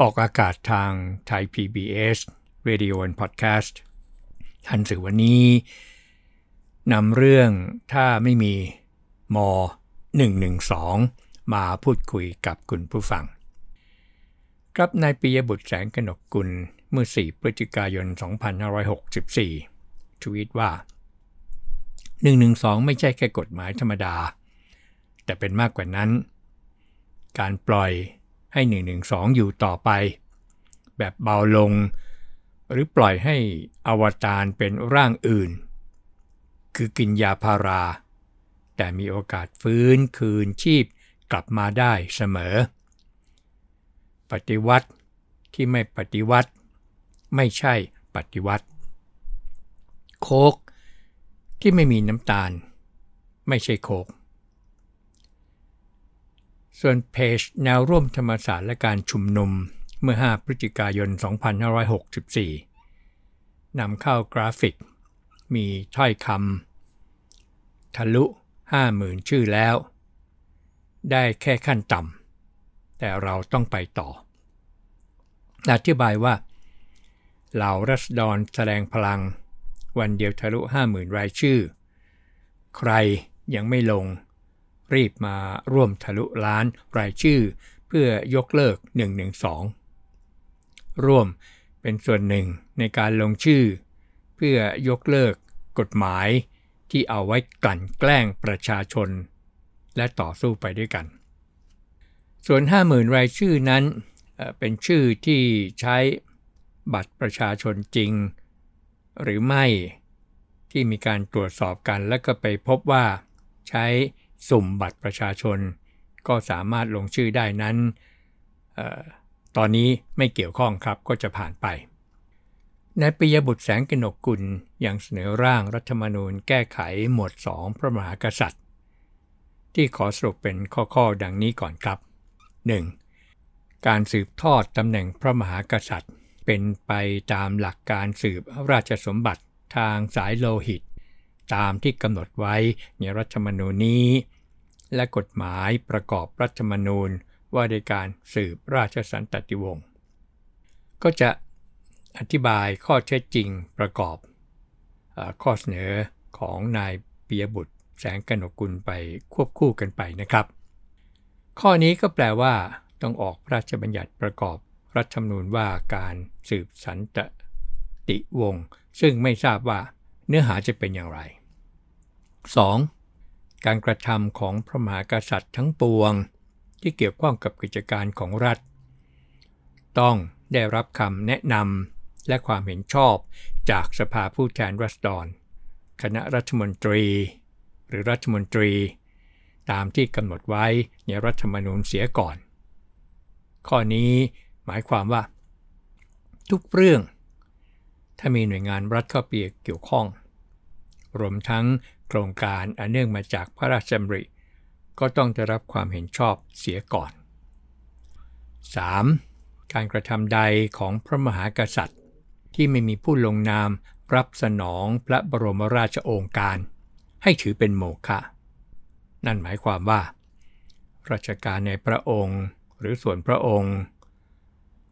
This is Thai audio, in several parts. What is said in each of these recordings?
ออกอากาศทางไทย PBS Radio and Podcast ทันสื่อวันนี้นำเรื่องถ้าไม่มีม 112 มาพูดคุยกับคุณผู้ฟัง ครับนายปิยบุตรแสงกนกกุลเมื่อ 4 พฤศจิกายน 2564 ทวีตว่า 112 ไม่ใช่แค่กฎหมายธรรมดา แต่เป็นมากกว่านั้น การปล่อย ให้ 112 อยู่ต่อไป แบบเบาลง หรือปล่อยให้อวตารเป็นร่างอื่น คือกินยาพารา แต่มีโอกาสฟื้นคืนชีพกลับมาได้เสมอ ปฏิวัติที่ไม่ปฏิวัติ ไม่ใช่ปฏิวัติ โคกที่ไม่มีน้ำตาล ไม่ใช่โคก ส่วนเพจแนวร่วมธรรมศาสตร์และการชุมนุมเมื่อ 5 พฤศจิกายน 2564 นำเข้ากราฟิก มีถ้อยคำทะลุ 50,000 ชื่อแล้ว ได้แค่ขั้นต่ำแต่เราต้องไปต่อ อธิบายว่า เหล่ารัษฎรแสดงพลัง วันเดียวทะลุ 50,000 รายชื่อ ใครยังไม่ลง รีบมาร่วมทะลุล้านรายชื่อ เพื่อยกเลิก 112 ร่วมเป็นส่วนหนึ่งในการลงชื่อ เพื่อยกเลิกกฎหมายที่เอาไว้กลั่นแกล้งประชาชน และต่อสู้ไปด้วยกัน ส่วน 50,000 รายชื่อนั้นเป็นชื่อที่ใช้บัตรประชาชนจริง หรือไม่ที่มีการตรวจสอบกันแล้วก็ไปพบว่าใช้ สุ่มบัตรประชาชน ก็สามารถลงชื่อได้นั้นออตอนนี้ไม่เกี่ยวข้องครับก็จะผ่านไปนายปิยบุตรแสงกนกกุลยังเสนอร่างรัฐธรรมนูญแก้ไขหมวด 2 พระมหากษัตริย์ ที่ขอสรุปเป็นข้อๆ ดังนี้ก่อนครับ 1. การสืบทอดตำแหน่งพระมหากษัตริย์ เป็นไปตามหลักการสืบราชสมบัติทางสายโลหิต ตามที่กำหนดไว้ในรัฐธรรมนูญนี้ และกฎหมายประกอบรัฐธรรมนูญว่าด้วยการสืบราชสันตติวงศ์ก็จะอธิบายข้อเท็จจริงประกอบอข้อเสนอของนายปียบุตรแสงกนกุลไปควบคู่กันไปนะครับ ข้อนี้ก็แปลว่า ต้องออกพระราชบัญญัติประกอบรัฐธรรมนูญว่าการสืบสันตติวงศ์ซึ่งไม่ทราบว่าเนื้อหาจะเป็นอย่างไร 2. การกระทำของพระมหากษัตริย์ทั้งปวง ที่เกี่ยวข้องกับกิจการของรัฐ ต้องได้รับคำแนะนำและความเห็นชอบจากสภาผู้แทนรัษฎร คณะรัฐมนตรี หรือรัฐมนตรี ตามที่กำหนดไว้ในรัฐธรรมนูญเสียก่อน ข้อนี้หมายความว่า ทุกเรื่อง ถ้ามีหน่วยงานรัฐเข้าไปเกี่ยวข้องรวมทั้ง โครงการอันเนื่องมาจากพระราชดำริ ก็ต้องได้รับความเห็นชอบเสียก่อน 3. การกระทำใดของพระมหากษัตริย์ ที่ไม่มีผู้ลงนามรับสนองพระบรมราชโองการ ให้ถือเป็นโมฆะนั่นหมายความว่า ราชการในพระองค์หรือส่วนพระองค์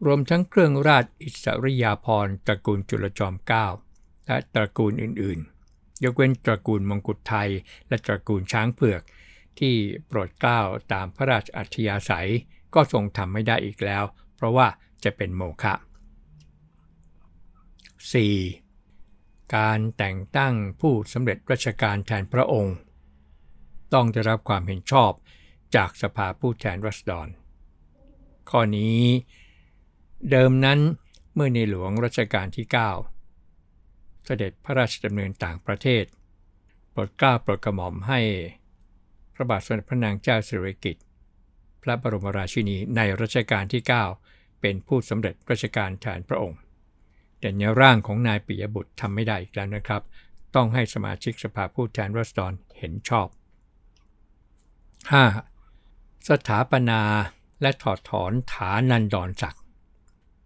รวมทั้งเครื่องราชอิสริยาภรณ์ตระกูลจุลจอมเกล้าและตระกูลอื่นๆ ยกเว้นตระกูลมงกุฎไทย และตระกูลช้างเผือก ที่โปรดเกล้าตามพระราชอัธยาศัยก็ทรงทำไม่ได้อีกแล้ว เพราะว่าจะเป็นโมฆะ 4. การแต่งตั้งผู้สำเร็จราชการแทนพระองค์ ต้องได้รับความเห็นชอบจากสภาผู้แทนรัษฎร ข้อนี้ เดิมนั้นเมื่อในหลวงรัชกาลที่ 9 เสด็จพระราชดำเนินต่างประเทศโปรดกล้าโปรดกระหม่อมให้ พระบาทสมเด็จพระนางเจ้าสิริกิติ์พระบรมราชินีในรัชกาลที่ 9 เป็นผู้สำเร็จราชการแทนพระองค์ แต่ในร่างของนายปิยบุตรทำไม่ได้อีกแล้วนะครับ ต้องให้สมาชิกสภาผู้แทนราษฎรเห็นชอบ 5. สถาปนาและถอดถอนฐานันดรศักดิ์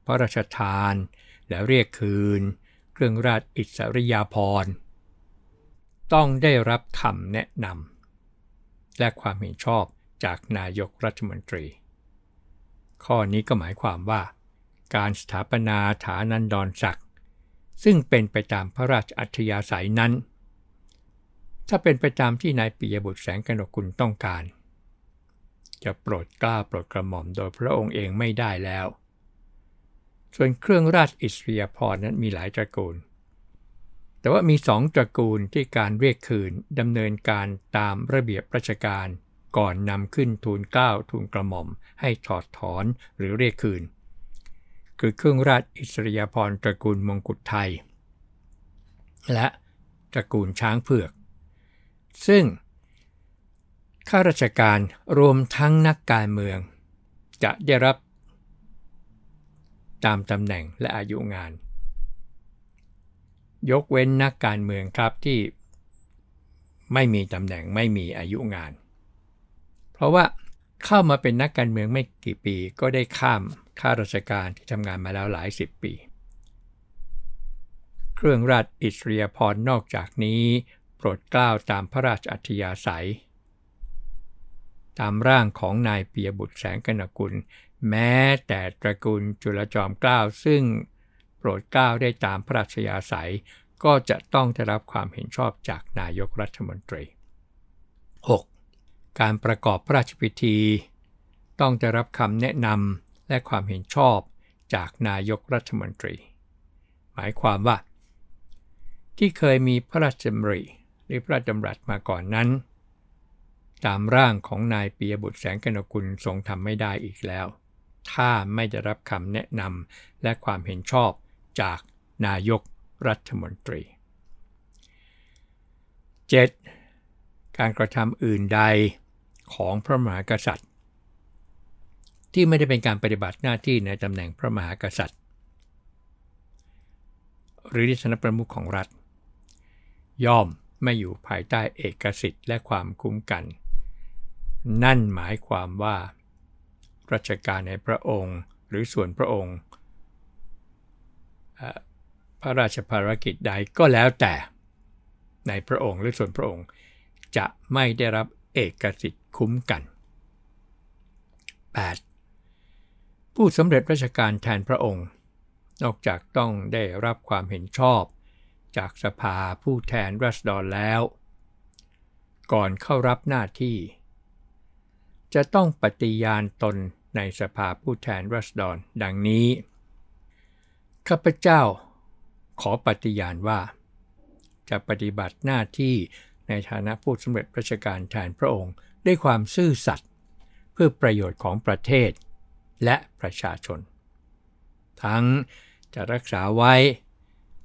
พระราชทานและเรียกคืน เครื่องราชอิสริยาภรณ์ ต้องได้รับคำแนะนำและความเห็นชอบจากนายกรัฐมนตรี ข้อนี้ก็หมายความว่า การสถาปนาฐานันดรศักดิ์ซึ่งเป็นไปตามพระราชอัธยาศัยนั้น ถ้าเป็นไปตามที่นายปิยบุตรแสงกนกุลต้องการ จะโปรดกล้าโปรดกระหม่อมโดยพระองค์เองไม่ได้แล้ว ส่วนเครื่องราชอิสริยาภรณ์นั้นมีหลายตระกูล แต่ว่ามีสองตระกูลที่การเรียกคืนดำเนินการตามระเบียบราชการ ก่อนนำขึ้นทูลเกล้าทูลกระหม่อม ให้ถอดถอนหรือเรียกคืน คือเครื่องราชอิสริยาภรณ์ตระกูลมงกุฎไทย และตระกูลช้างเผือก ซึ่งข้าราชการรวมทั้งนักการเมือง จะได้รับ ตามตำแหน่งและอายุงาน ยกเว้นนักการเมืองครับที่ไม่มีตำแหน่งไม่มีอายุงาน เพราะว่าเข้ามาเป็นนักการเมืองไม่กี่ปีก็ได้ข้ามข้าราชการที่ทำงานมาแล้วหลายสิบปี เครื่องราชอิสริยาภรนอกจากนี้โปรดเกล้าตามพระราชอัธยาศัย ตามร่างของนายเปียบุตรแสงกนกุล แม้แต่ตระกูลจุลจอมเกล้าซึ่งโปรดเกล้าได้ตามพระราชยาศัย ก็จะต้องได้รับความเห็นชอบจากนายกรัฐมนตรี 6. การประกอบพระราชพิธี ต้องได้รับคำแนะนำและความเห็นชอบจากนายกรัฐมนตรี หมายความว่า ที่เคยมีพระราชดำริหรือพระราชดำรัสมาก่อนนั้น ตามร่างของนายปียบุตรแสงกนกุลทรงทำไม่ได้อีกแล้ว ถ้าไม่ได้รับคำแนะนำและความเห็นชอบจากนายกรัฐมนตรี 7. การกระทำอื่นใดของพระมหากษัตริย์ ที่ไม่ได้เป็นการปฏิบัติหน้าที่ในตำแหน่งพระมหากษัตริย์ หรือที่สนประมุขของรัฐ ย่อมไม่อยู่ภายใต้เอกสิทธิ์และความคุ้มกัน นั่นหมายความว่า ราชการในพระองค์ หรือส่วนพระองค์ พระราชภารกิจใดก็แล้วแต่ในพระองค์หรือส่วนพระองค์ จะไม่ได้รับเอกสิทธิ์คุ้มกัน 8. ผู้สำเร็จราชการแทนพระองค์ นอกจากต้องได้รับความเห็นชอบ จากสภาผู้แทนรัษฎรแล้ว ก่อนเข้ารับหน้าที่ จะต้องปฏิญาณตน ในสภาผู้แทนรัษฎรดังนี้ ข้าพเจ้าขอปฏิญาณว่า จะปฏิบัติหน้าที่ในฐานะผู้สำเร็จราชการแทนพระองค์ด้วยความซื่อสัตย์เพื่อประโยชน์ของประเทศและประชาชน ทั้งจะรักษาไว้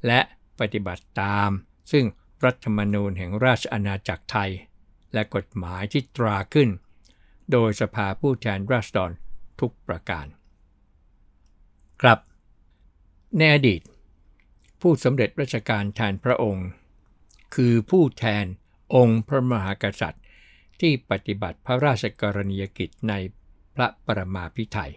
และปฏิบัติตาม ซึ่งรัฐธรรมนูญแห่งราชอาณาจักรไทย และกฎหมายที่ตราขึ้น โดยสภาผู้แทนราษฎร ทุกประการ ครับ ในอดีต ผู้สำเร็จราชการแทนพระองค์ คือผู้แทนองค์พระมหากษัตริย์ ที่ปฏิบัติพระราชกรณียกิจในพระปรมาภิไธย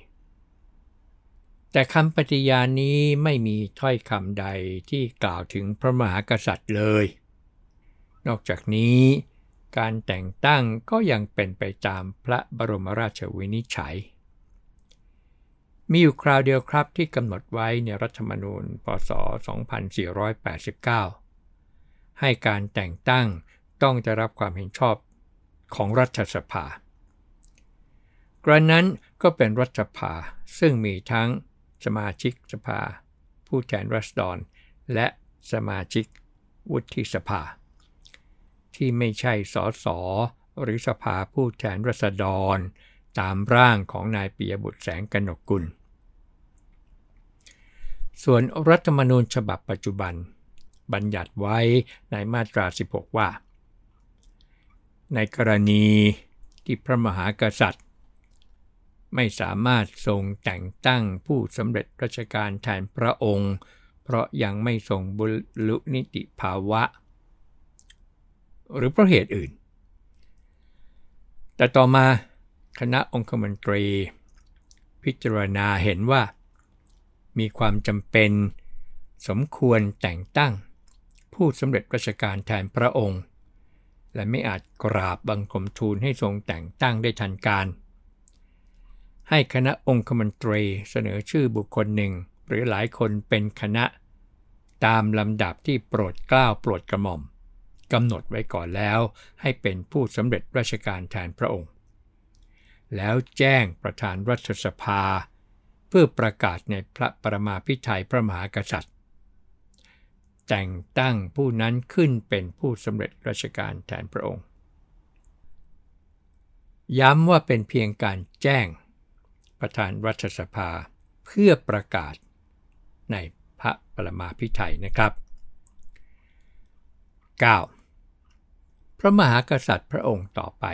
แต่คำปฏิญาณนี้ไม่มีถ้อยคำใดที่กล่าวถึงพระมหากษัตริย์เลย นอกจากนี้การแต่งตั้งก็ยังเป็นไปตามพระบรมราชวินิจฉัย มีอยู่คราวเดียวครับที่กำหนดไว้ในรัฐธรรมนูญ พศ 2489 ให้การแต่งตั้งต้องจะรับความเห็นชอบของรัฐสภา กระนั้นก็เป็นรัฐสภาซึ่งมีทั้งสมาชิกสภา ผู้แทนรัษฎร และสมาชิกวุฒิสภา ที่ไม่ใช่สสหรือสภาผู้แทนรัษฎร ตามร่างของนายปียบุตรแสงกนกกุล ส่วนรัฐธรรมนูญฉบับปัจจุบัน บัญญัติไว้ในมาตรา 16 ว่า ในกรณีที่พระมหากษัตริย์ ไม่สามารถทรงแต่งตั้งผู้สำเร็จราชการแทนพระองค์ เพราะยังไม่ส่งบุรุนิติภาวะ หรือเพราะเหตุอื่น แต่ต่อมาคณะองคมนตรี พิจารณาเห็นว่า มีความจำเป็น สมควรแต่งตั้ง ผู้สำเร็จราชการแทนพระองค์ และไม่อาจกราบบังคมทูลให้ทรงแต่งตั้งได้ทันการ ให้คณะองคมนตรีเสนอชื่อบุคคลหนึ่งหรือหลายคนเป็นคณะ ตามลำดับที่โปรดเกล้าโปรดกระหม่อมกำหนดไว้ก่อนแล้วให้เป็นผู้สำเร็จราชการแทนพระองค์ แล้วแจ้งประธานรัฐสภา เพื่อประกาศในพระประมาพิไทยพระมหากษัตริย์ แต่งตั้งผู้นั้นขึ้นเป็นผู้สำเร็จราชการแทนพระองค์ ย้ำว่าเป็นเพียงการแจ้งประธานรัฐสภาเพื่อประกาศในพระปรมาภิไธยนะครับ 9. พระมหากษัตริย์พระองค์ต่อไป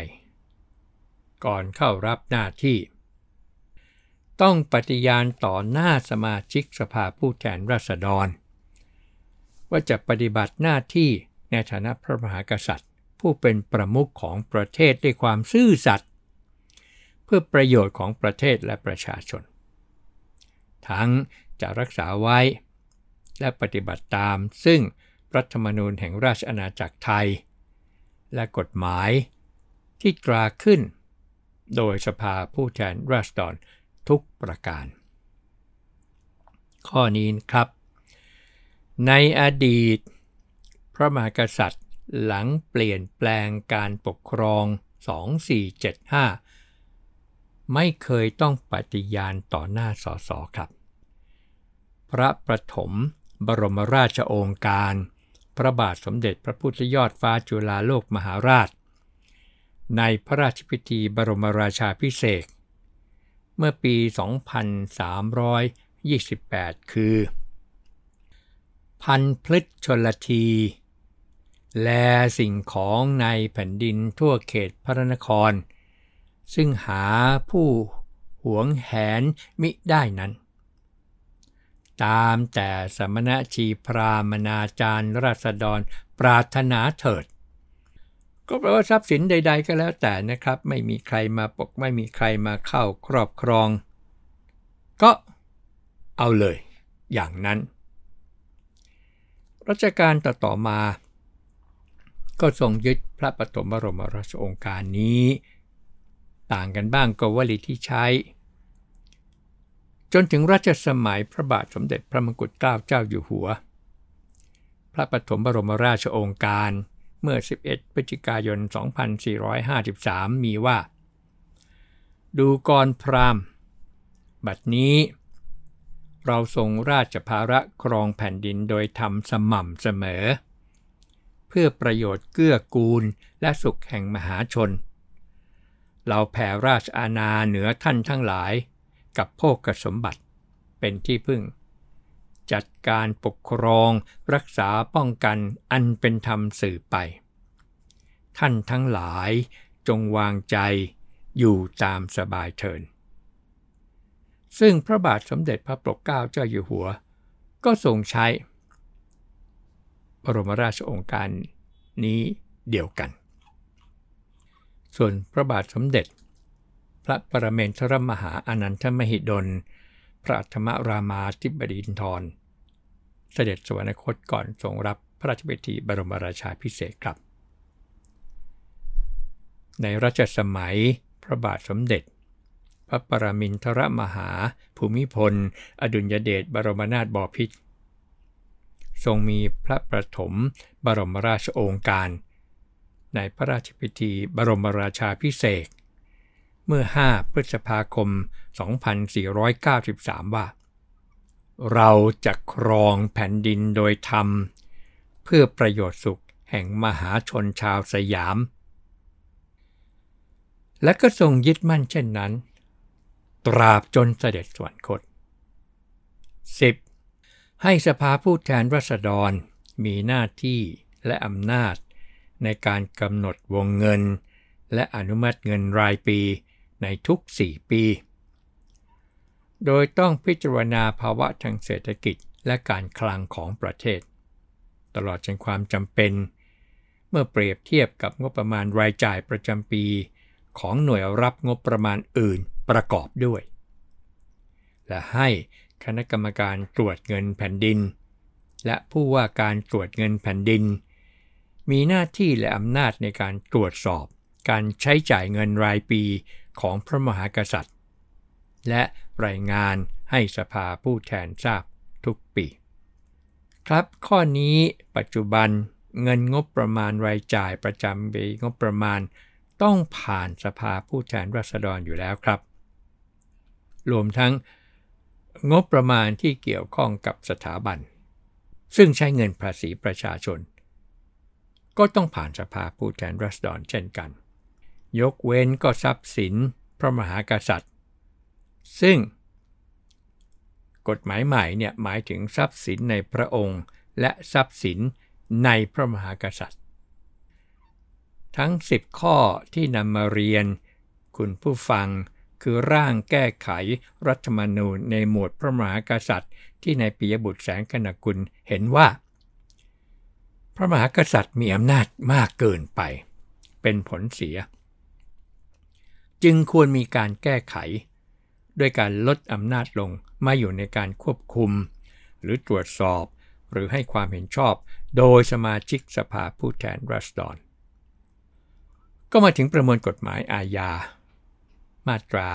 ก่อนเข้ารับหน้าที่ ต้องปฏิญาณต่อหน้าสมาชิกสภาผู้แทนราษฎร ว่าจะปฏิบัติหน้าที่ในฐานะพระมหากษัตริย์ ผู้เป็นประมุขของประเทศด้วยความซื่อสัตย์เพื่อประโยชน์ของประเทศและประชาชน ทั้งจะรักษาไว้ และปฏิบัติตามซึ่งรัฐธรรมนูญแห่งราชอาณาจักรไทย และกฎหมายที่ตราขึ้น โดยสภาผู้แทนราษฎร ทุกประการ ข้อนี้ครับ ในอดีต พระมหากษัตริย์หลังเปลี่ยนแปลงการปกครอง 2475 ไม่เคยต้องปฏิญาณต่อหน้าสสครับ พระประถมบรมราชโองการ พระบาทสมเด็จพระพุทธยอดฟ้าจุฬาโลกมหาราช ในพระราชพิธีบรมราชาพิเศษ เมื่อปี 2328 คือ พันพฤษชนลที แลสิ่งของในแผ่นดินทั่วเขตพระนคร ซึ่งหาผู้หวงแหนมิได้นั้น ตามแต่สมณชีพรามนาจารย์ราษฎรปรารถนาเถิด ก็แปลว่าทรัพย์สินใด ๆ ก็แล้วแต่นะครับ ไม่มีใครมาปกไม่มีใครมาเข้าครอบครอง ก็เอาเลย อย่างนั้นรัชการต่อๆมา ก็ทรงยึดพระปฐมบรมราชองการนี้ ต่างกันบ้างก็วลีที่ใช้ จนถึงรัชสมัยพระบาทสมเด็จพระมงกุฎเกล้าเจ้าอยู่หัว พระปฐมบรมราชองการ เมื่อ 11 พฤศจิกายน 2453 มีว่า ดูกรพรามบัดนี้ เราทรงราชภาระครองแผ่นดินโดยทำสม่ำเสมอ เพื่อประโยชน์เกื้อกูลและสุขแห่งมหาชน เราแผ่ราชอาณาเหนือท่านทั้งหลาย กับโภกสมบัติ เป็นที่พึ่ง จัดการปกครอง รักษาป้องกันอันเป็นธรรมสื่อไป ท่านทั้งหลายจงวางใจอยู่ตามสบายเถิน ซึ่งพระบาทสมเด็จพระปกเกล้าเจ้าอยู่หัว ก็ทรงใช้ บรมราชองค์การนี้เดียวกัน ส่วนพระบาทสมเด็จ พระปรเมนทรมหาอนันทมหิดล พระธรรมรามาธิบดีนทร เสด็จสวรรคตก่อนทรงรับพระราชพิธีบรมราชาพิเศษครับ ในรัชสมัยพระบาทสมเด็จ พระปรมินทรมหา ภูมิพล อดุลยเดชบรมนาถบพิตรทรงมีพระประถมบรมราชโองการ ในพระราชพิธีบรมราชาพิเศษ มื่อ 5 พฤษภาคม 2493 ว่า เราจะครองแผ่นดินโดยธรรม เพื่อประโยชน์สุขแห่งมหาชนชาวสยาม และก็ทรงยึดมั่นเช่นนั้น ตราบจนเสด็จสวรรคต 10. ให้สภาผู้แทนรัษฎรมีหน้าที่และอำนาจในการกำหนดวงเงิน และอนุมัติเงินรายปี ในทุก 4 ปี โดยต้องพิจารณาภาวะทางเศรษฐกิจและการคลังของประเทศ ตลอดจนความจำเป็น เมื่อเปรียบเทียบกับงบประมาณรายจ่ายประจำปี ของหน่วยรับงบประมาณอื่นประกอบด้วย และให้คณะกรรมการตรวจเงินแผ่นดิน และผู้ว่าการตรวจเงินแผ่นดิน มีหน้าที่และอำนาจในการตรวจสอบ การใช้จ่ายเงินรายปี ของพระมหากษัตริย์ และรายงานให้สภาผู้แทนทราบทุกปี ครับข้อนี้ปัจจุบันเงินงบประมาณรายจ่ายประจำปีงบประมาณ ต้องผ่านสภาผู้แทนราษฎรอยู่แล้วครับ รวมทั้งงบประมาณที่เกี่ยวข้องกับสถาบัน ซึ่งใช้เงินภาษีประชาชน ก็ต้องผ่านสภาผู้แทนราษฎรเช่นกัน ยกเว้นก็ทรัพย์สินพระมหากษัตริย์ ซึ่ง กฎหมายใหม่เนี่ยหมายถึงทรัพย์สินในพระองค์ และทรัพย์สินในพระมหากษัตริย์ ทั้ง 10 ข้อที่นำมาเรียน คุณผู้ฟังคือร่างแก้ไขรัฐธรรมนูญในหมวดพระมหากษัตริย์ ที่ในปิยบุตรแสงกนกุลเห็นว่า พระมหากษัตริย์มีอำนาจมากเกินไป เป็นผลเสีย จึงควรมีการแก้ไข ด้วยการลดอำนาจลงมาอยู่ในการควบคุม หรือตรวจสอบ หรือให้ความเห็นชอบ โดยสมาชิกสภาผู้แทนราษฎร ก็มาถึงประมวลกฎหมายอาญา มาตรา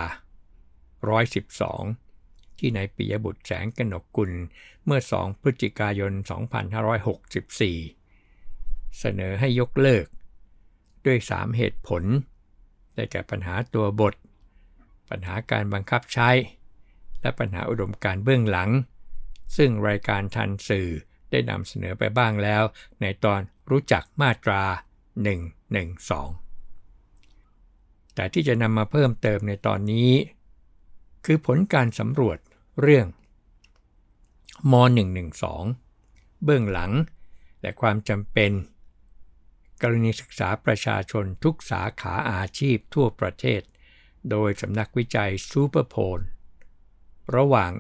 112ที่ในปิยบุตรแสงกนกกุลเมื่อ 2 พฤศจิกายน 2564 เสนอให้ยกเลิก ด้วย 3 เหตุผล ได้แก่ปัญหาตัวบท ปัญหาการบังคับใช้ และปัญหาอุดมการเบื้องหลัง ซึ่งรายการทันสื่อได้นำเสนอไปบ้างแล้ว ในตอนรู้จักมาตรา 112 แต่ที่จะนำมาเพิ่มเติมในตอนนี้ คือผลการสำรวจเรื่องม .112 เบื้องหลัง และความจำเป็น กรณีศึกษาประชาชนทุกสาขาอาชีพทั่วประเทศ โดยสำนักวิจัยซูเปอร์โพลระหว่าง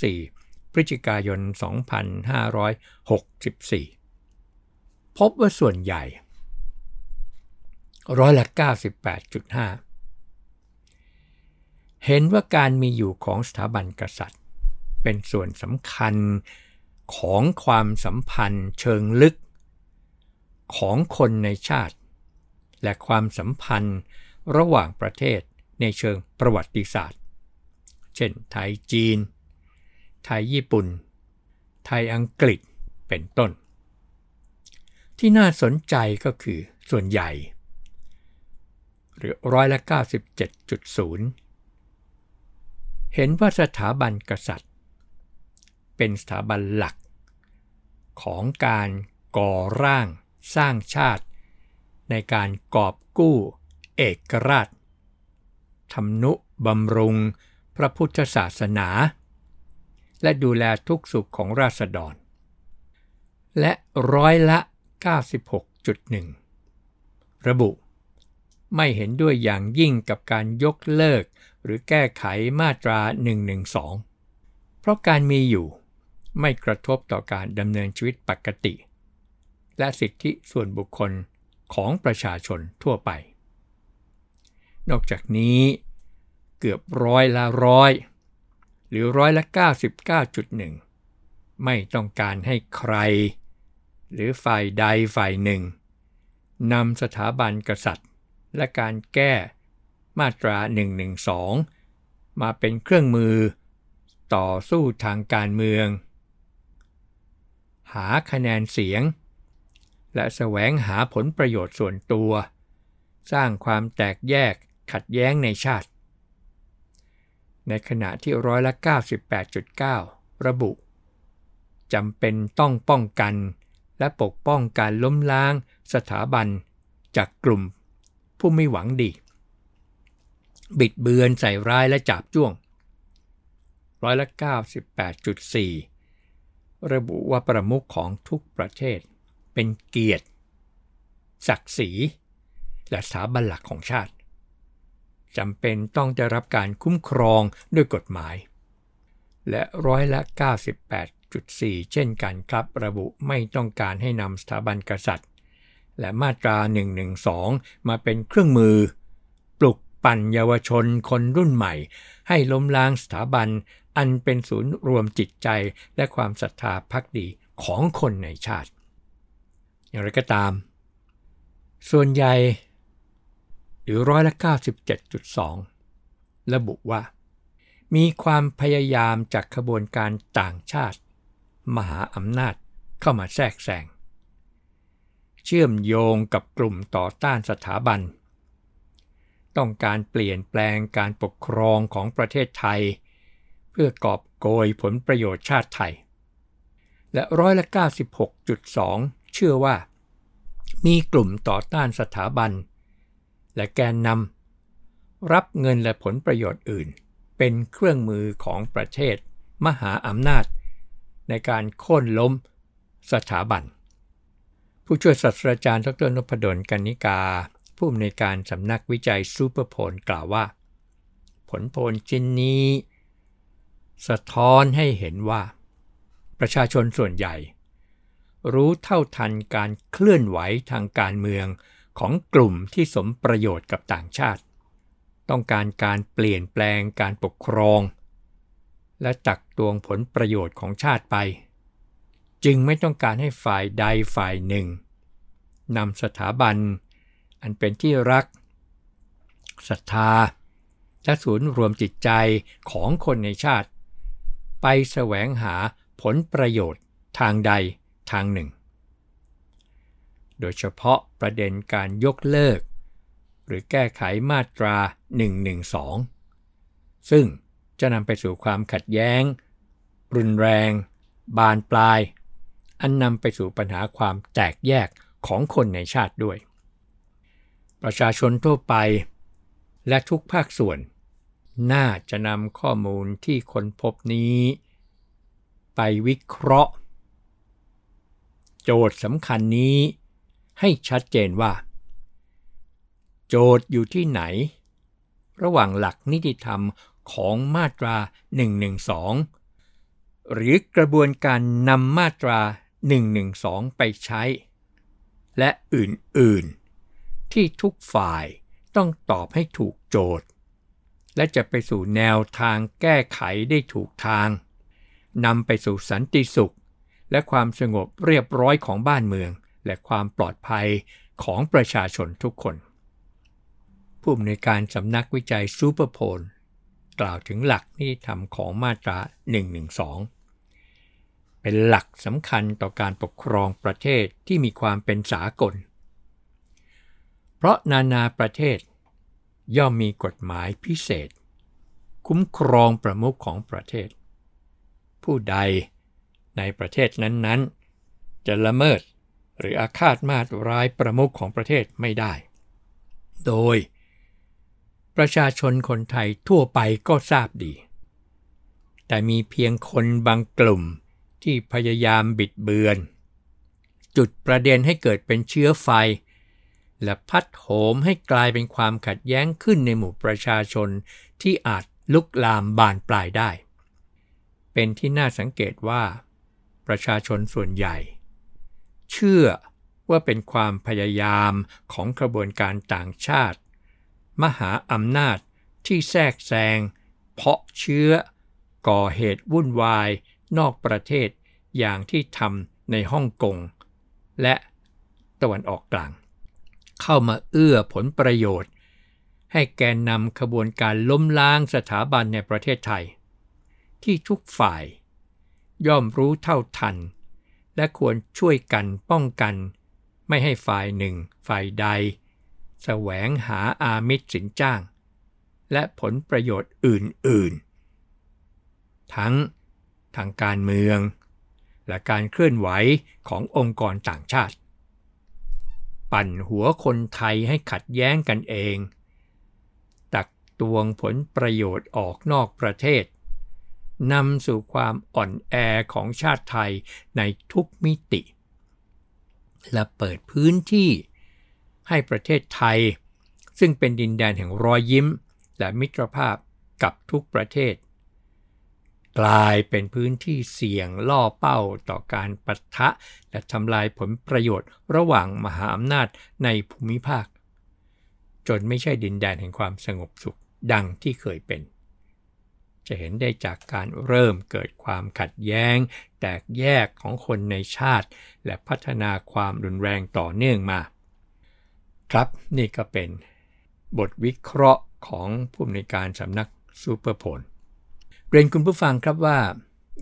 1-4 พฤศจิกายน 2564 พบว่าส่วนใหญ่ร้อยละ 98.5 เห็นว่าการมีอยู่ของสถาบันกษัตริย์ เป็นส่วนสำคัญของความสัมพันธ์เชิงลึก ของคนในชาติ และความสัมพันธ์ระหว่างประเทศในเชิงประวัติศาสตร์ เช่น ไทยจีน ไทยญี่ปุ่น ไทยอังกฤษเป็นต้น ที่น่าสนใจก็คือส่วนใหญ่ หรือร้อยละ 97.0 เห็นว่าสถาบันกษัตริย์ เป็นสถาบันหลักของการก่อร่าง สร้างชาติ ในการกอบกู้เอกราชทำนุบำรุงพระพุทธศาสนา และดูแลทุกสุขของราษฎร และร้อยละ 96.1 ระบุ ไม่เห็นด้วยอย่างยิ่งกับการยกเลิกหรือแก้ไขมาตรา 112 เพราะการมีอยู่ไม่กระทบต่อการดำเนินชีวิตปกติ และสิทธิส่วนบุคคลของประชาชนทั่วไป นอกจากนี้เกือบร้อยละร้อย หรือร้อยละ 99.1 ไม่ต้องการให้ใคร หรือฝ่ายใดฝ่ายหนึ่งนำสถาบันกษัตริย์ และการแก้มาตรา 112 มาเป็นเครื่องมือต่อสู้ทางการเมือง หาคะแนนเสียง และแสวงหาผลประโยชน์ส่วนตัว สร้างความแตกแยกขัดแย้งในชาติ ในขณะที่ร้อยละ 98.9 ระบุจำเป็นต้องป้องกันและปกป้องการล้มล้างสถาบันจากกลุ่ม ผู้ไม่หวังดี บิดเบือนใส่ร้ายและจับจ้วง ร้อยละ 98.4 ระบุว่าประมุขของทุกประเทศ เป็นเกียรติ ศักดิ์ศรี และสถาบันหลักของชาติจำเป็นต้องได้รับการคุ้มครองด้วยกฎหมาย และร้อยละ6.4เช่นกันครับระบุไม่ต้องการให้นำสถาบันกษัตริย์ และมาตรา 112 มาเป็นเครื่องมือ ปลุกปั่นเยาวชนคนรุ่นใหม่ ให้ล้มล้างสถาบันอันเป็นศูนย์รวมจิตใจและความศรัทธาพักดีของคนในชาติ อย่างไรก็ตาม ส่วนใหญ่ หรือร้อยละ 97.2 ระบุว่า มีความพยายามจากขบวนการต่างชาติ มหาอำนาจเข้ามาแทรกแซงเชื่อมโยงกับกลุ่มต่อต้านสถาบัน ต้องการเปลี่ยนแปลงการปกครองของประเทศไทย เพื่อกอบโกยผลประโยชน์ชาติไทย และร้อยละ 96.2 เชื่อว่า มีกลุ่มต่อต้านสถาบัน และแกนนำรับเงินและผลประโยชน์อื่น เป็นเครื่องมือของประเทศ มหาอำนาจ ในการโค่นล้มสถาบัน ผู้ช่วยศาสตราจารย์ ดรนพดลกนิกา ผู้อำนวยการสำนักวิจัยซูเปอร์โพลกล่าวว่า ผลโพลชิ้นนี้ สะท้อนให้เห็นว่า ประชาชนส่วนใหญ่ รู้เท่าทันการเคลื่อนไหวทางการเมืองของกลุ่มที่สมประโยชน์กับต่างชาติ ต้องการการเปลี่ยนแปลงการปกครอง และตักตวงผลประโยชน์ของชาติไป จึงไม่ต้องการให้ฝ่ายใดฝ่ายหนึ่งนำสถาบัน อันเป็นที่รักศรัทธา และศูนย์รวมจิตใจของคนในชาติ ไปแสวงหาผลประโยชน์ทางใด ทางหนึ่ง โดยเฉพาะประเด็นการยกเลิก หรือแก้ไขมาตรา 112 ซึ่งจะนำไปสู่ความขัดแย้ง รุนแรง บานปลาย อันนำไปสู่ปัญหาความแตกแยกของคนในชาติด้วย ประชาชนทั่วไป และทุกภาคส่วน น่าจะนำข้อมูลที่คนพบนี้ ไปวิเคราะห์ โจทย์สำคัญนี้ ให้ชัดเจนว่า โจทย์อยู่ที่ไหน ระหว่างหลักนิติธรรมของมาตรา 112 หรือกระบวนการนำมาตรา 112 ไปใช้ และอื่น ๆ ที่ทุกฝ่ายต้องตอบให้ถูกโจทย์ และจะไปสู่แนวทางแก้ไขได้ถูกทางนำไปสู่สันติสุข และความสงบเรียบร้อยของบ้านเมือง และความปลอดภัยของประชาชนทุกคน ผู้อำนวยการสำนักวิจัยซูเปอร์โพลกล่าวถึงหลักนิติธรรมของมาตรา 112 เป็นหลักสำคัญต่อการปกครองประเทศที่มีความเป็นสากล เพราะนานาประเทศ ย่อมมีกฎหมายพิเศษ คุ้มครองประมุขของประเทศ ผู้ใด ในประเทศนั้นๆ จะละเมิดหรืออาฆาตมาตร้ายประมุขของประเทศไม่ได้ โดย ประชาชนคนไทยทั่วไปก็ทราบดี แต่มีเพียงคนบางกลุ่มที่พยายามบิดเบือน จุดประเด็นให้เกิดเป็นเชื้อไฟ และพัดโหมให้กลายเป็นความขัดแย้งขึ้นในหมู่ประชาชนที่อาจลุกลามบานปลายได้ เป็นที่น่าสังเกตว่า ประชาชนส่วนใหญ่ เชื่อว่าเป็นความพยายามของกระบวนการต่างชาติ มหาอำนาจที่แทรกแซง เพาะเชื้อ ก่อเหตุวุ่นวายนอกประเทศอย่างที่ทำในฮ่องกง และตะวันออกกลาง เข้ามาเอื้อผลประโยชน์ ให้แกนนำขบวนการล้มล้างสถาบันในประเทศไทย ที่ทุกฝ่าย ย่อมรู้เท่าทัน และควรช่วยกันป้องกัน ไม่ให้ฝ่ายหนึ่งฝ่ายใด แสวงหาอามิตรสินจ้าง และผลประโยชน์อื่นๆ ทั้งทางการเมือง และการเคลื่อนไหวขององค์กรต่างชาติ ปั่นหัวคนไทยให้ขัดแย้งกันเอง ตักตวงผลประโยชน์ออกนอกประเทศ นำสู่ความอ่อนแอของชาติไทยในทุกมิติ และเปิดพื้นที่ให้ประเทศไทย ซึ่งเป็นดินแดนแห่งรอยยิ้ม และมิตรภาพกับทุกประเทศ กลายเป็นพื้นที่เสี่ยงล่อเป้าต่อการปะทะ และทำลายผลประโยชน์ระหว่างมหาอำนาจในภูมิภาค จนไม่ใช่ดินแดนแห่งความสงบสุขดังที่เคยเป็น จะเห็นได้จากการเริ่มเกิดความขัดแย้ง แตกแยกของคนในชาติ และพัฒนาความรุนแรงต่อเนื่องมา ครับนี่ก็เป็นบทวิเคราะห์ของผู้อำนวยการสำนักซูเปอร์โพลเรียนคุณผู้ฟังครับว่า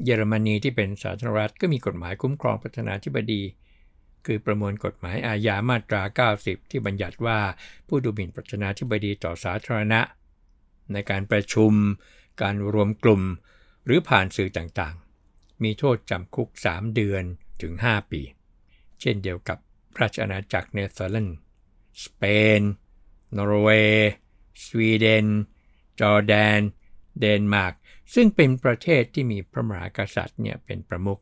เยอรมนีที่เป็นสาธารณรัฐก็มีกฎหมายคุ้มครองประธานาธิบดี คือประมวลกฎหมายอาญามาตรา 90 ที่บัญญัติว่าผู้ดูหมิ่นประธานาธิบดีต่อสาธารณะ ในการประชุม การรวมกลุ่ม หรือผ่านสื่อต่างๆ มีโทษจำคุก 3 เดือนถึง 5 ปี เช่นเดียวกับราชอาณาจักรเนเธอร์แลนด์ สเปน นอร์เวย์ สวีเดน จอร์แดน เดนมาร์ก ซึ่งเป็นประเทศที่มีพระมหากษัตริย์เนี่ยเป็นประมุข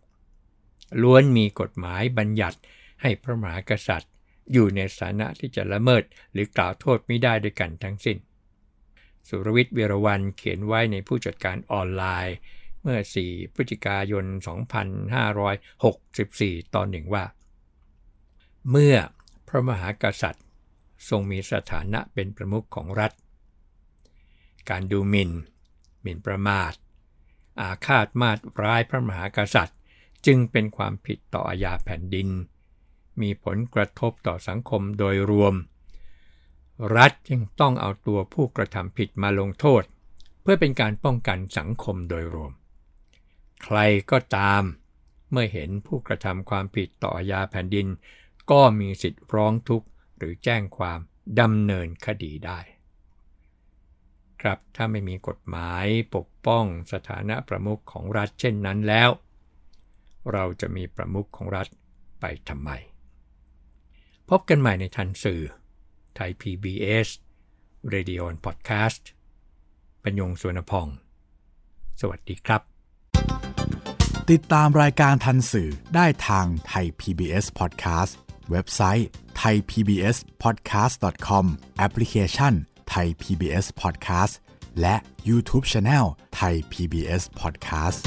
ล้วนมีกฎหมายบัญญัติให้พระมหากษัตริย์ อยู่ในสถานะที่จะละเมิดหรือกล่าวโทษไม่ได้ด้วยกันทั้งสิ้น สุรวิทย์เวรวันเขียนไว้ในผู้จัดการออนไลน์ เมื่อ 4 พฤศจิกายน 2564 ตอนหนึ่งว่า เมื่อพระมหากษัตริย์ทรงมีสถานะเป็นประมุขของรัฐ การดูหมิน่น หมิ่นประมาท อาฆาตมาตร้ายพระมหากษัตริย์ จึงเป็นความผิดต่ออาญาแผ่นดิน มีผลกระทบต่อสังคมโดยรวม รัฐจึงต้องเอาตัวผู้กระทำผิดมาลงโทษ เพื่อเป็นการป้องกันสังคมโดยรวม ใครก็ตามเมื่อเห็นผู้กระทำความผิดต่ออาญาแผ่นดิน ก็มีสิทธิ์ร้องทุกข์หรือแจ้งความดำเนินคดีได้ ครับถ้าไม่มีกฎหมายปกป้องสถานะประมุขของรัฐเช่นนั้นแล้ว เราจะมีประมุขของรัฐไปทำไม พบกันใหม่ในทันสื่อ ไทย PBS Radio and Podcast ปัญญงสวนพอง สวัสดีครับ ติดตามรายการทันสื่อได้ทางไทย PBS Podcast เว็บไซต์ thaipbspodcast.com แอปพลิเคชัน Thai PBS Podcast และ YouTube Channel Thai PBS Podcast